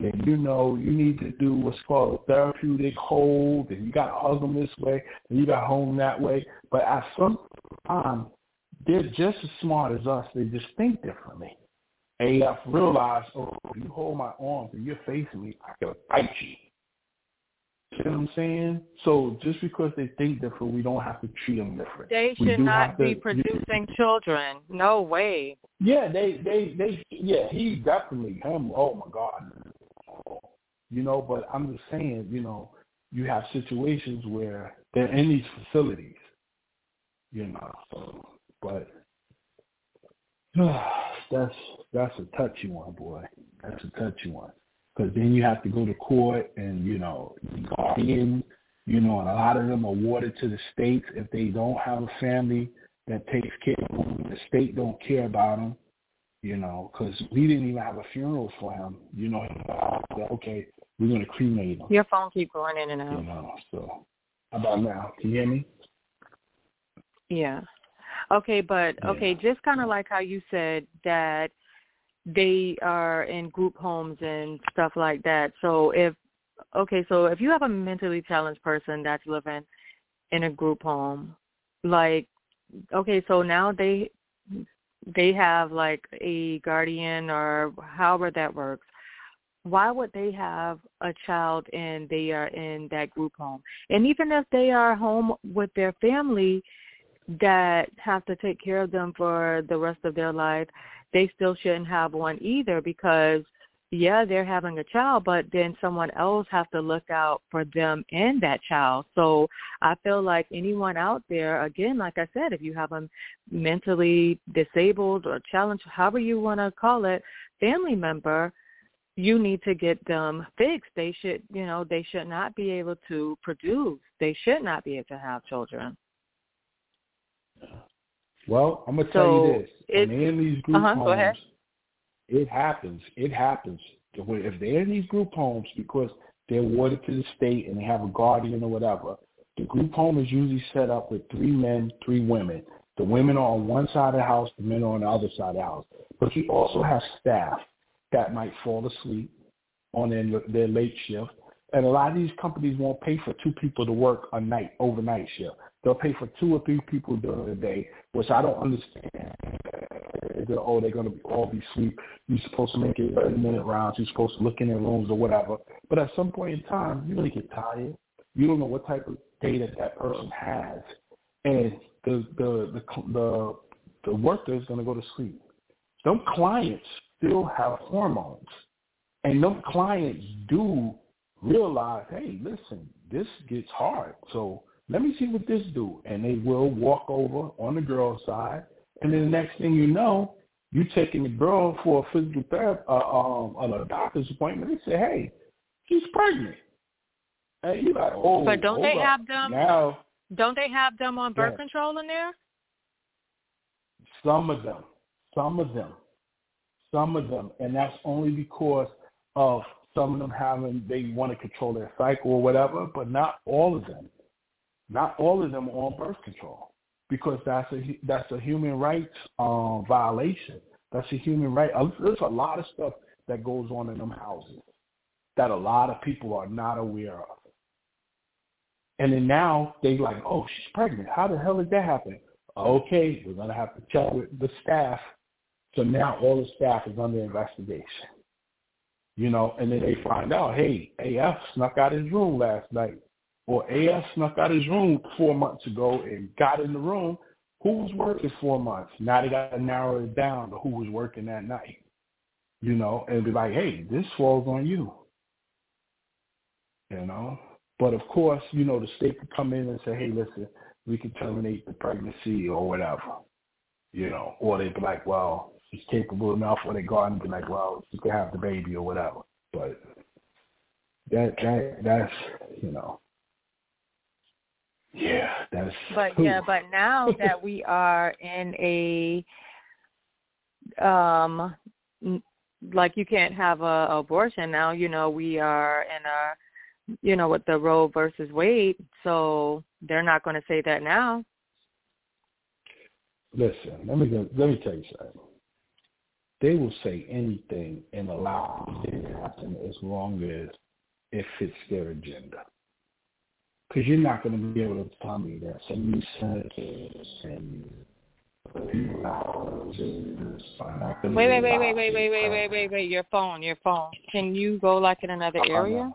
and you know you need to do what's called a therapeutic hold, and you got to hug them this way, and you got to them that way. But at some time, they're just as smart as us. They just think differently. AF realized, oh, if you hold my arms and you're facing me, I can bite you. You know what I'm saying? So just because they think different, we don't have to treat them different. They should not be to, producing children. No way. Yeah, they, they, they, yeah, he definitely, him, oh my God. You know, but I'm just saying, you know, you have situations where they're in these facilities, you know, so, but (sighs) that's, that's a touchy one, boy. That's a touchy one because then you have to go to court and you know guardian you know and a lot of them are awarded to the states if they don't have a family that takes care of them the state don't care about them you know because we didn't even have a funeral for him you know. Okay we're going to cremate him. Your phone keep going in and out. You know so how about now? Can you hear me? Yeah. Okay but yeah. okay just kind of like how you said that they are in group homes and stuff like that. So if okay, so if you have a mentally challenged person that's living in a group home, like okay, so now they they have like a guardian or however that works. Why would they have a child and they are in that group home? And even if they are home with their family that have to take care of them for the rest of their life, they still shouldn't have one either because yeah, they're having a child, but then someone else has to look out for them and that child. So I feel like anyone out there, again, like I said, if you have a mentally disabled or challenged, however you want to call it, family member, you need to get them fixed. They should, you know, they should not be able to produce. They should not be able to have children. Well, I'm gonna so tell you this: when they're in these group uh-huh, homes, it happens. It happens. If they're in these group homes because they're awarded to the state and they have a guardian or whatever, the group home is usually set up with three men, three women. The women are on one side of the house, the men are on the other side of the house. But you also have staff that might fall asleep on their, their late shift. And a lot of these companies won't pay for two people to work a night, overnight shift. They'll pay for two or three people during the day, which I don't understand they're, oh, they're going to be, all be asleep. You're supposed to make it 30 minute rounds. You're supposed to look in their rooms or whatever. But at some point in time, you're going to get tired. You don't know what type of data that person has, and the the the the, the worker is going to go to sleep. Some clients still have hormones, and those clients do realize, hey, listen, this gets hard. So let me see what this do. And they will walk over on the girl's side and then the next thing you know, you taking the girl for a physical therapy, uh, um, on a doctor's appointment. They say, hey, she's pregnant. And you like, oh, but don't they up. have them? Now, don't they have them on birth yeah. control in there? Some of them, some of them, some of them, and that's only because of some of them having they want to control their cycle or whatever, but not all of them. Not all of them are on birth control because that's a that's a human rights um, violation. That's a human right. There's a lot of stuff that goes on in them houses that a lot of people are not aware of. And then now they like, oh, she's pregnant. How the hell did that happen? Okay, we're gonna have to check with the staff. So now all the staff is under investigation. You know, and then they find out, hey, AF snuck out his room last night or AF snuck out his room four months ago and got in the room, who was working four months? Now they got to narrow it down to who was working that night. You know, and be like, hey, this falls on you. You know? But of course, you know, the state could come in and say, hey, listen, we can terminate the pregnancy or whatever. You know, or they'd be like, well, she's capable enough, or they go out and be like, well, she can have the baby or whatever. But that that that's you know yeah, that's. But yeah, but now (laughs) that we are in a, um, like you can't have a abortion now. You know, we are in a, you know, with the Roe versus Wade, so they're not going to say that now. Listen, let me let me tell you something. They will say anything and allow it to happen as long as it fits their agenda. Because you're not going to be able to tell me that some of these senators and Wait, wait, wait, wait, wait, wait, wait, wait, wait, wait. Your phone, your phone. Can you go like in another area?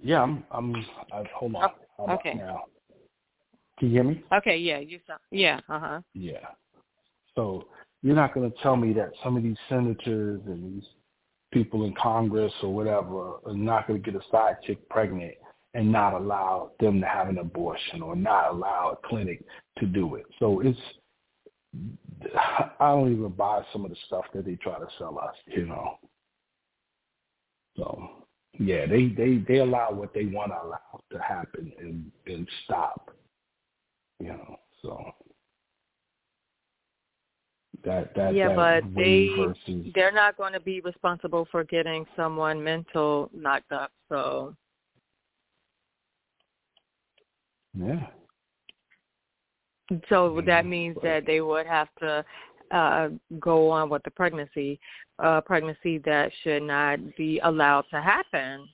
Yeah, I'm. I'm. I, hold on. Oh, okay. Now, can you hear me? Okay. Yeah. You sound. Yeah. Uh huh. Yeah. So you're not going to tell me that some of these senators and these people in Congress or whatever are not going to get a side chick pregnant and not allow them to have an abortion or not allow a clinic to do it. So it's I don't even buy some of the stuff that they try to sell us, you know. So yeah, they they they allow what they want to allow to happen and and stop, you know. So that that yeah, that but they versus, they're not going to be responsible for getting someone mental knocked up. So Yeah. So that means that they would have to uh, go on with the pregnancy, uh, pregnancy that should not be allowed to happen.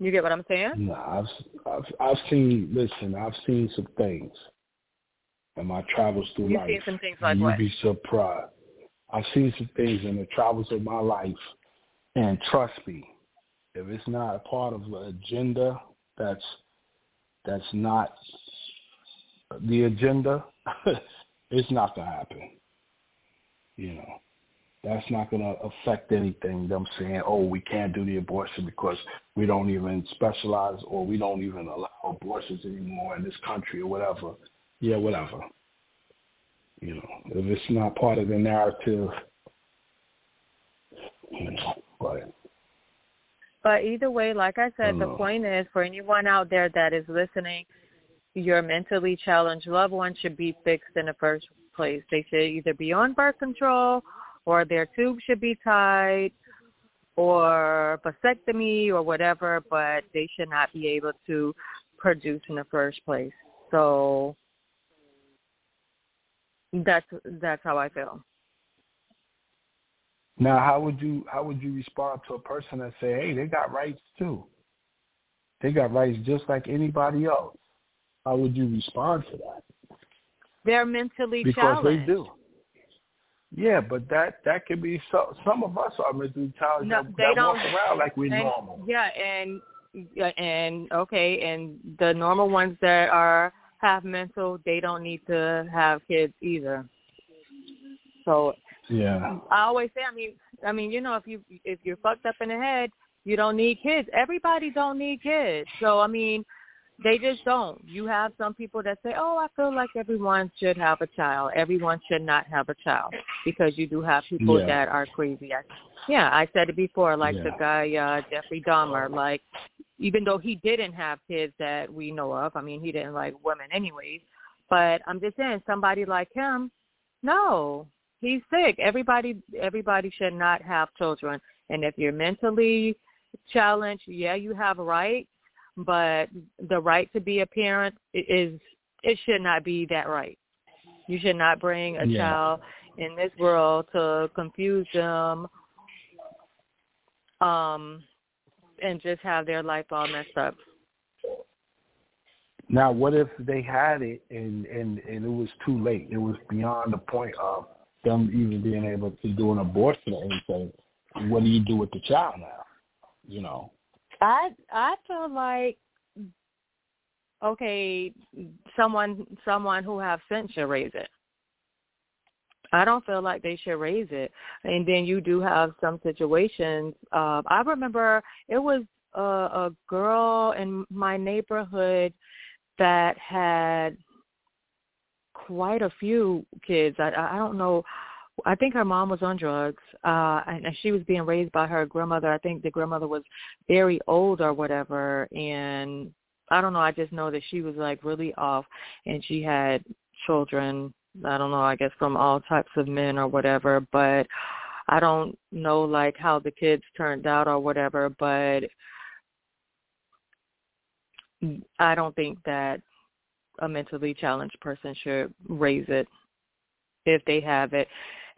You get what I'm saying? No, I've, I've I've seen. Listen, I've seen some things in my travels through You've life. You've seen some things like You'd what? be surprised. I've seen some things in the travels of my life, and trust me, if it's not a part of the agenda, that's that's not the agenda. (laughs) it's not gonna happen. You know, that's not gonna affect anything. Them saying, "Oh, we can't do the abortion because we don't even specialize or we don't even allow abortions anymore in this country or whatever." Yeah, whatever. You know, if it's not part of the narrative, you know, But either way, like I said, the Uh. point is for anyone out there that is listening, your mentally challenged loved one should be fixed in the first place. They should either be on birth control or their tube should be tied or vasectomy or whatever, but they should not be able to produce in the first place. So that's that's how I feel. Now, how would you how would you respond to a person that say, "Hey, they got rights too. They got rights just like anybody else." How would you respond to that? They're mentally Because challenged. they do. Yeah, but that that could be so. Some of us are mentally challenged No, that, they that walk around like we're and, normal. Yeah, and and okay, and the normal ones that are have mental, they don't need to have kids either. So Yeah, I always say, I mean, I mean, you know, if you if you're fucked up in the head, you don't need kids. Everybody don't need kids. So I mean, they just don't. You have some people that say, "Oh, I feel like everyone should have a child. Everyone should not have a child," because you do have people Yeah. that are crazy. I, yeah, I said it before, like the guy uh Jeffrey Dahmer. Like, even though he didn't have kids that we know of, I mean, he didn't like women anyways. But I'm just saying, somebody like him, no, he's sick. Everybody, everybody should not have children. And if you're mentally challenged, yeah, you have rights, but the right to be a parent is it should not be that right. You should not bring a Yeah. child in this world to confuse them um and just have their life all messed up. Now, what if they had it and and and it was too late? It was beyond the point of them even being able to do an abortion or anything. What do you do with the child now? You know. I I feel like okay, someone someone who have sense should raise it. I don't feel like they should raise it. And then you do have some situations. Uh, I remember it was a, a girl in my neighborhood that had quite a few kids. I I don't know. I think her mom was on drugs, uh, and, and she was being raised by her grandmother. I think the grandmother was very old or whatever, and I don't know. I just know that she was like really off, and she had children. I don't know. I guess from all types of men or whatever, but I don't know like how the kids turned out or whatever. But I don't think that a mentally challenged person should raise it if they have it.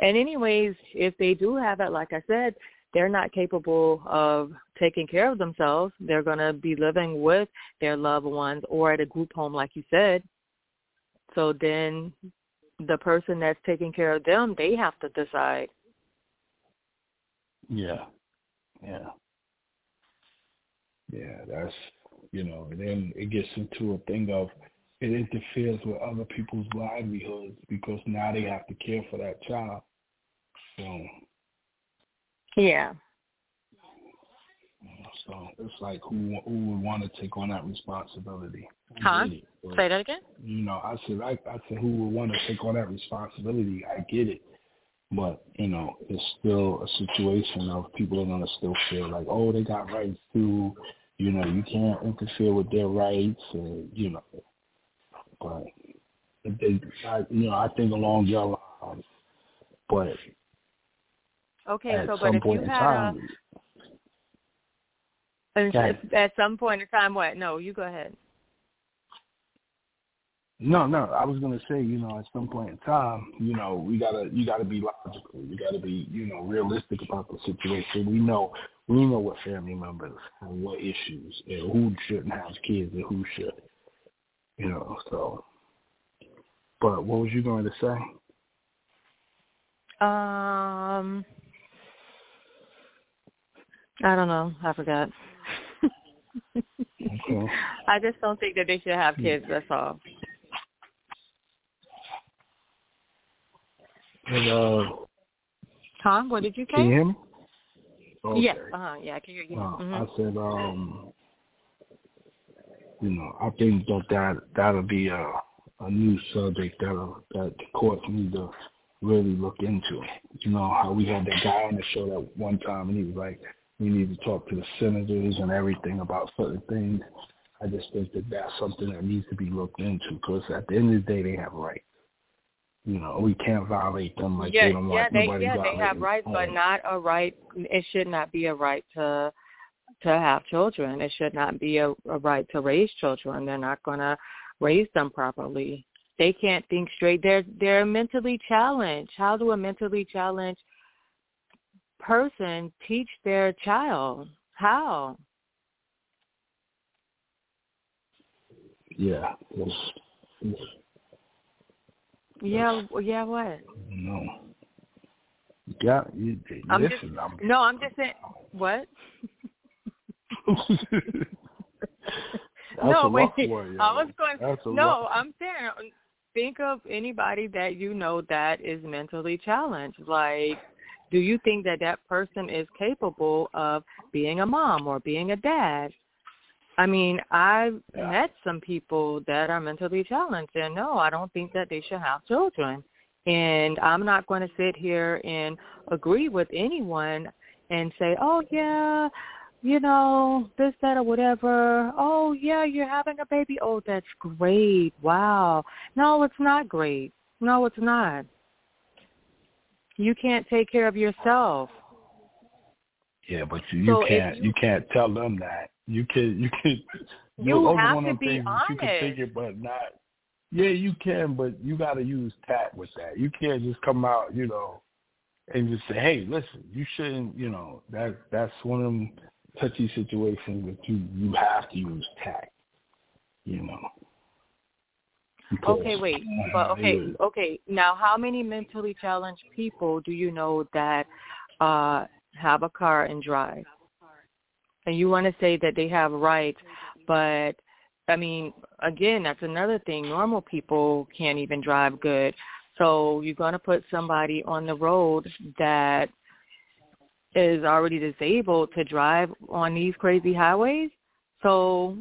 And anyways, if they do have it, like I said, they're not capable of taking care of themselves. They're going to be living with their loved ones or at a group home, like you said. So then the person that's taking care of them, they have to decide. Yeah. Yeah. Yeah, that's you know, and then it gets into a thing of it interferes with other people's livelihoods because now they have to care for that child. So, Yeah. so it's like who who would want to take on that responsibility? Huh? but, Say that again? You know, I said I I said who would want to take on that responsibility? I get it, but you know, it's still a situation of people are gonna still feel like, oh, they got rights too. You know, you can't interfere with their rights, and you know. But if they, I, you know, I think along your lines, but Okay, at so but if you had time, a, at some point in time, what? No, you go ahead. No, no. I was gonna say, you know, at some point in time, you know, we gotta you gotta be logical. You gotta be, you know, realistic about the situation. We know we know what family members have what issues and who shouldn't have kids and who should. You know, so but what was you going to say? Um I don't know. I forgot. okay. (laughs) I just don't think that they should have kids, that's all. And, uh, Huh? What did you say? Can you hear me? Okay. Yes. Uh huh. Yeah, I can hear you. Uh, mm-hmm. I said, um, you know, I think that that that'll be a a new subject that that the courts need to really look into. You know how we had that guy on the show that one time, and he was like, we need to talk to the senators and everything about certain things. I just think that that's something that needs to be looked into because at the end of the day, they have rights. You know, we can't violate them like yeah, they don't yeah, want they, nobody yeah, they have rights, but not a right. It should not be a right to to have children. It should not be a, a right to raise children. They're not going to raise them properly. They can't think straight. They're they're mentally challenged. How do a mentally challenged person teach their child? How? Yeah, it's, it's, Yeah, yeah. What? no. Yeah, you, I'm listen, just I'm, no. I'm just saying. What? (laughs) No, wait. rough one, yo. I was going. That's No, I'm saying, um, think of anybody that you know that is mentally challenged. Like, do you think that that person is capable of being a mom or being a dad? I mean, I've Yeah. met some people that are mentally challenged, and no, I don't think that they should have children. And I'm not going to sit here and agree with anyone and say, oh yeah, you know, this, that, or whatever. Oh, yeah, you're having a baby. Oh, that's great. Wow. No, it's not great. No, it's not. You can't take care of yourself. Yeah, but you, you So can't you- you, can't tell them that. You can you can You have to be that You can honest. think it, but not. Yeah, you can, but you got to use tact with that. You can't just come out, you know, and just say, "Hey, listen, you shouldn't." You know, that that's one of them touchy situations that you you have to use tact. You know. Because, Okay, wait. (laughs) But okay, okay. Now, how many mentally challenged people do you know that uh have a car and drive? And you want to say that they have rights, but I mean, again, that's another thing. Normal people can't even drive good. So you're going to put somebody on the road that is already disabled to drive on these crazy highways? So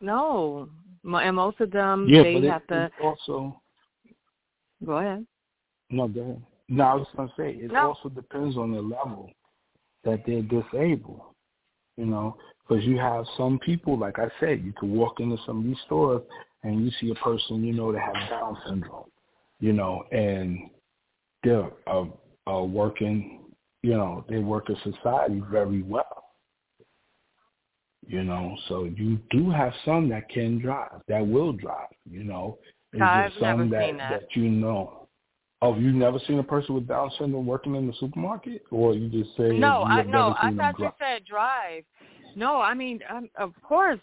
no. And most of them yeah, they but it, have to also go ahead. No, go ahead. No, I was going to say, it No. also depends on the level that they're disabled, you know, because you have some people, like I said, you can walk into some of these stores and you see a person, you know, that has Down syndrome, you know, and they're uh, uh, working, you know, they work in society very well, you know, so you do have some that can drive, that will drive, you know. It's I've just some never that, seen that. that you know. Oh, you've never seen a person with Down syndrome working in the supermarket, or you just say No, I no, I thought you said drive. No, I mean, um, of course,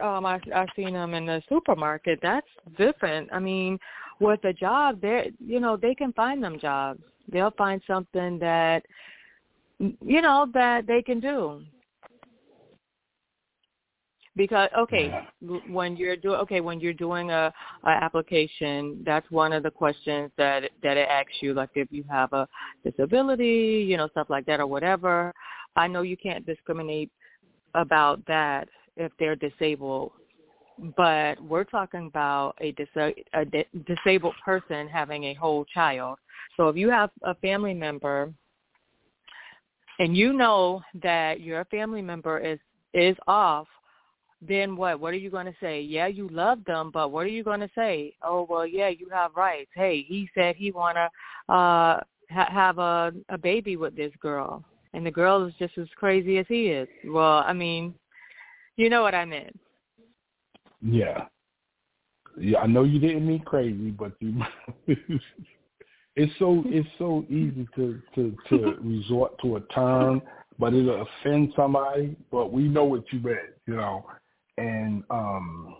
um, I I seen them in the supermarket. That's different. I mean, with a job, they you know they can find them jobs. They'll find something that you know that they can do. Because okay, when you're doing okay when you're doing a, a application, that's one of the questions that that it asks you, like if you have a disability, you know, stuff like that or whatever. I know you can't discriminate about that if they're disabled, but we're talking about a, dis- a di- disabled person having a whole child. So if you have a family member and you know that your family member is is off, then what? What are you going to say? Yeah, you love them, but what are you going to say? Oh, well, yeah, you have rights. Hey, he said he want to uh ha- have a a baby with this girl, and the girl is just as crazy as he is. Well, I mean, you know what I meant. Yeah. yeah, I know you didn't mean crazy, but you. (laughs) it's so it's so easy to to to (laughs) resort to a term, but it'll offend somebody. But we know what you meant, you know, and um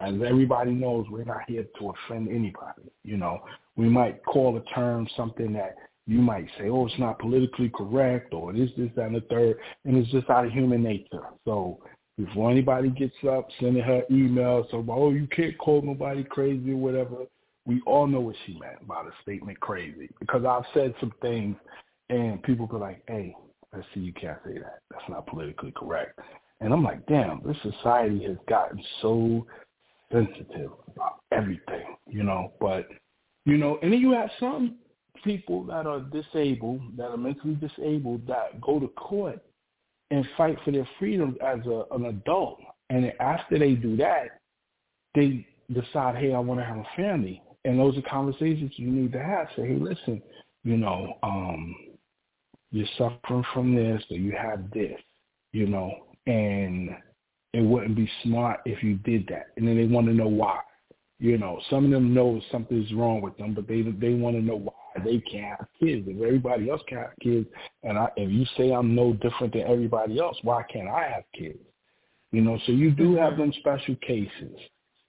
as everybody knows, we're not here to offend anybody. You know, we might call a term something that you might say, oh, it's not politically correct, or this, this, that, and the third, and it's just out of human nature. So before anybody gets up sending her emails, so oh, you can't call nobody crazy or whatever. We all know what she meant by the statement crazy because I've said some things, and people go like, hey, let's see, you can't say that. That's not politically correct. And I'm like, damn, this society has gotten so sensitive about everything, you know. But you know, and then you have some people that are disabled, that are mentally disabled, that go to court and fight for their freedom as a, an adult. And after they do that, they decide, hey, I want to have a family. And those are conversations you need to have. Say, hey, listen, you know, um, you're suffering from this or you have this, you know, and it wouldn't be smart if you did that. And then they want to know why. You know, some of them know something's wrong with them, but they they want to know why they can't have kids. If everybody else can have kids, and I, if you say I'm no different than everybody else, why can't I have kids? You know, so you do have them special cases.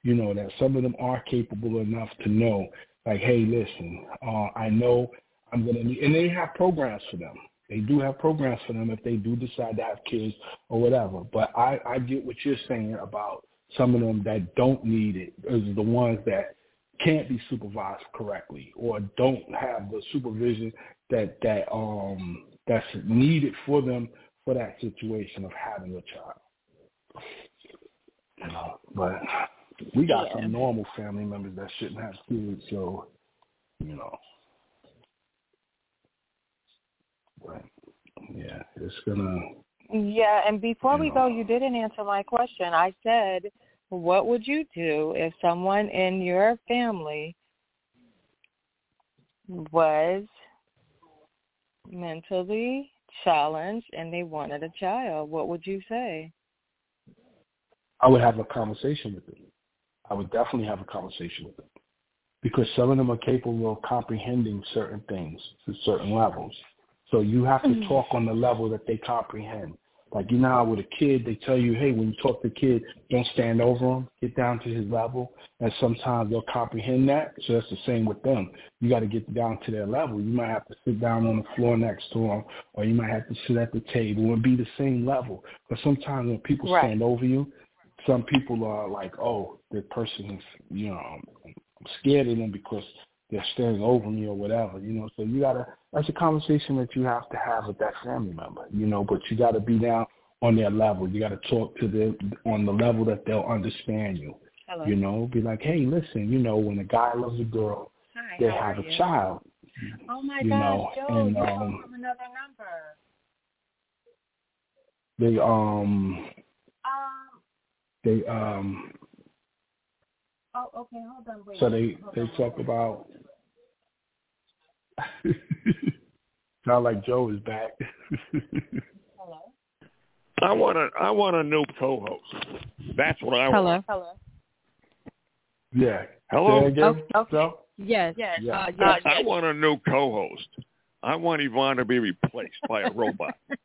You know that some of them are capable enough to know, like, hey, listen, uh, I know I'm gonna need, and they have programs for them. They do have programs for them if they do decide to have kids or whatever. But I, I get what you're saying about some of them that don't need it is the ones that can't be supervised correctly or don't have the supervision that that um that's needed for them for that situation of having a child. You know, but we got yeah. some normal family members that shouldn't have kids, so you know. But yeah, it's gonna yeah, and before we go, you didn't answer my question. I said, what would you do if someone in your family was mentally challenged and they wanted a child? What would you say? I would have a conversation with them. I would definitely have a conversation with them because some of them are capable of comprehending certain things to certain levels. So you have to mm-hmm. talk on the level that they comprehend. Like you know how with a kid they tell you, hey, when you talk to a kid, don't stand over him, get down to his level. And sometimes they'll comprehend that. So that's the same with them. You got to get down to their level. You might have to sit down on the floor next to them, or you might have to sit at the table and be the same level. But sometimes when people right. stand over you, some people are like, oh, the person is, you know, I'm scared of them because they're staring over me or whatever, you know. So you gotta that's a conversation that you have to have with that family member, you know, but you gotta be down on their level. You gotta talk to them on the level that they'll understand you. Hello. You know, be like, Hey, listen, you know, when a guy loves a girl, Hi, they have a child. Oh my you gosh, know, Joe, and, you um, from another number. They um um they um Oh, okay, hold on, wait. So they hold they on, talk about. (laughs) Sound like Joe is back. Hello. I want a I want a new co-host. That's what I Hello. want. Hello. Hello. Yeah. Hello. Again, okay. okay. Joe? Yes. Yes. Yeah. Uh, yes. I want a new co-host. I want Yvonne to be replaced by a robot. (laughs)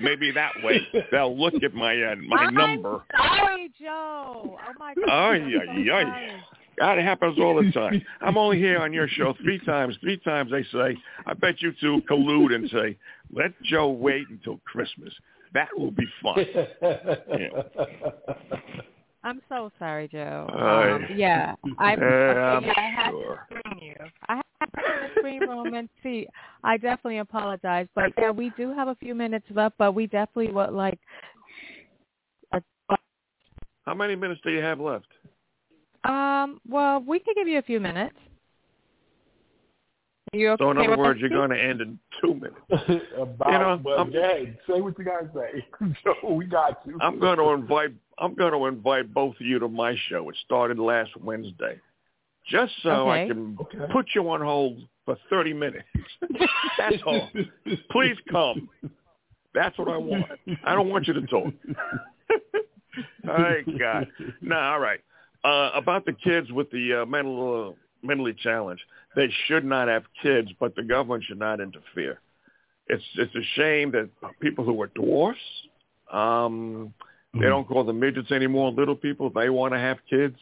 Maybe that way they'll look at my uh, my I'm number. Sorry, Joe. Oh my God. Oh yeah, yeah. God, it happens all the time. I'm only here on your show three times. Three times they say, I bet you two collude and say, let Joe wait until Christmas. That will be fun. Yeah. I'm so sorry, Joe. Uh, um, yeah, I, uh, okay, I'm I had sure. to screen you. I had to screen room and see. I definitely apologize, but yeah, we do have a few minutes left, but we definitely would like. A, How many minutes do you have left? um. Well, we could give you a few minutes. You okay so in other words, you're going to end in two minutes. (laughs) About, you know, but I'm, yeah, say what you guys say. (laughs) Joe, we got you. I'm going to invite. I'm going to invite both of you to my show. It started last Wednesday, just so okay. I can Okay. put you on hold for 30 minutes. (laughs) That's all. Please come. That's what I want. I don't want you to talk. (laughs) all right, God. No, all right. uh, about the kids with the uh, mental uh, mentally challenged. They should not have kids, but the government should not interfere. It's it's a shame that people who are dwarfs, um, they Mm-hmm. don't call them midgets anymore. Little people, they want to have kids.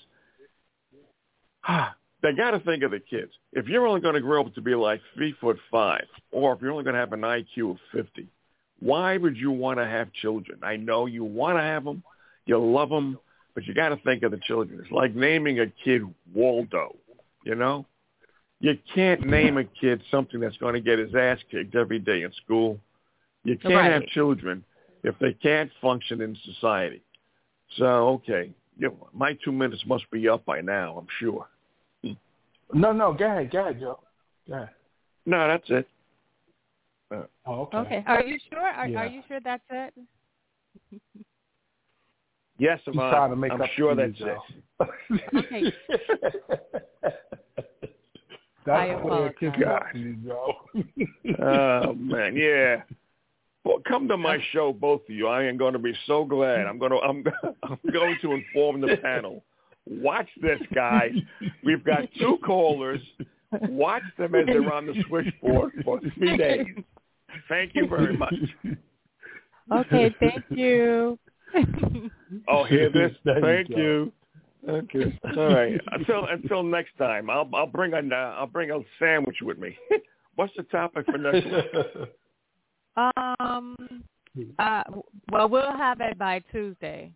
They got to think of the kids. If you're only going to grow up to be like three foot five, or if you're only going to have an IQ of fifty, why would you want to have children? I know you want to have them, you love them, but you got to think of the children. It's like naming a kid Waldo. You know, you can't name a kid something that's going to get his ass kicked every day in school. You can't Right. have children if they can't function in society. So okay, you know, my two minutes must be up by now. I'm sure. No, no, go ahead, go ahead, Joe. Go ahead. No, that's it. Uh, oh, okay. Okay. Are you sure? Are, Yeah. are you sure that's it? (laughs) Yes, I'm, trying to make I'm up sure for you, that's (laughs) Okay. (laughs) That's where it kicks apologize. up to you, Joe. Oh man, yeah. Well, come to my show, both of you. I am going to be so glad. I'm going to I'm, I'm going to inform the panel. Watch this, guys. We've got two callers. Watch them as they're on the switchboard for three days. Thank you very much. Okay. Thank you. Oh, hear this? There you Thank you. Okay. All right. Until until next time, I'll I'll bring a I'll bring a sandwich with me. What's the topic for next week? Um. Uh. Well, we'll have it by Tuesday.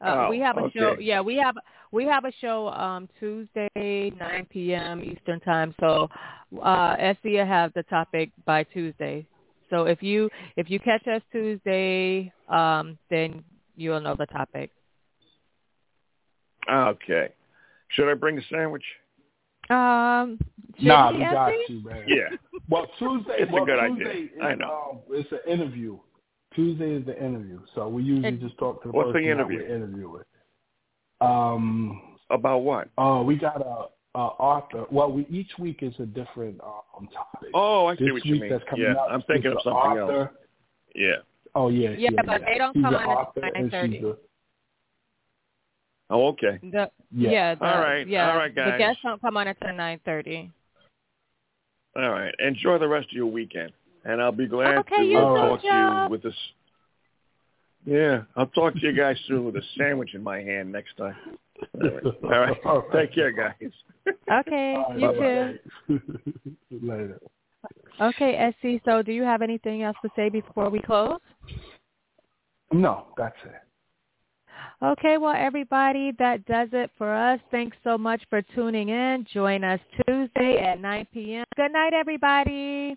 Uh, Oh, we have a show. Yeah, we have we have a show um Tuesday 9 p.m. Eastern time. So, uh, SC will have the topic by Tuesday. So if you if you catch us Tuesday, um, then you'll know the topic. Okay. Should I bring a sandwich? Um, should nah, we, we got SC? you, man. Yeah. Well, Tuesday. It's a well, good idea. Is, I know. Um, it's an interview. Tuesday is the interview, so we usually And- just talk to the What's the person that interview? we're interviewing. Um, About what? uh, we got a, a author. Well, we each week is a different um topic. Oh, I see this what you week mean. that's coming Yeah, up, I'm thinking of is the something else. Yeah. Oh yeah, Yeah, yeah, but yeah. they don't She's come on at author, 9:30. Oh, okay. The, Yeah. yeah. the, All right, Yeah, all right, guys. The guys. guests don't come on until nine thirty. All right. Enjoy the rest of your weekend, and I'll be glad Okay, to you uh, too, talk to you with this. Yeah, I'll talk to you guys soon with a sandwich in my hand next time. All right. All right. (laughs) All right. Take care, guys. Okay, All right, you bye-bye. too. (laughs) Later. Okay, SC. So, do you have anything else to say before we close? No, that's it. Okay, well, everybody, that does it for us. Thanks so much for tuning in. Join us Tuesday at 9 p.m. Good night, everybody.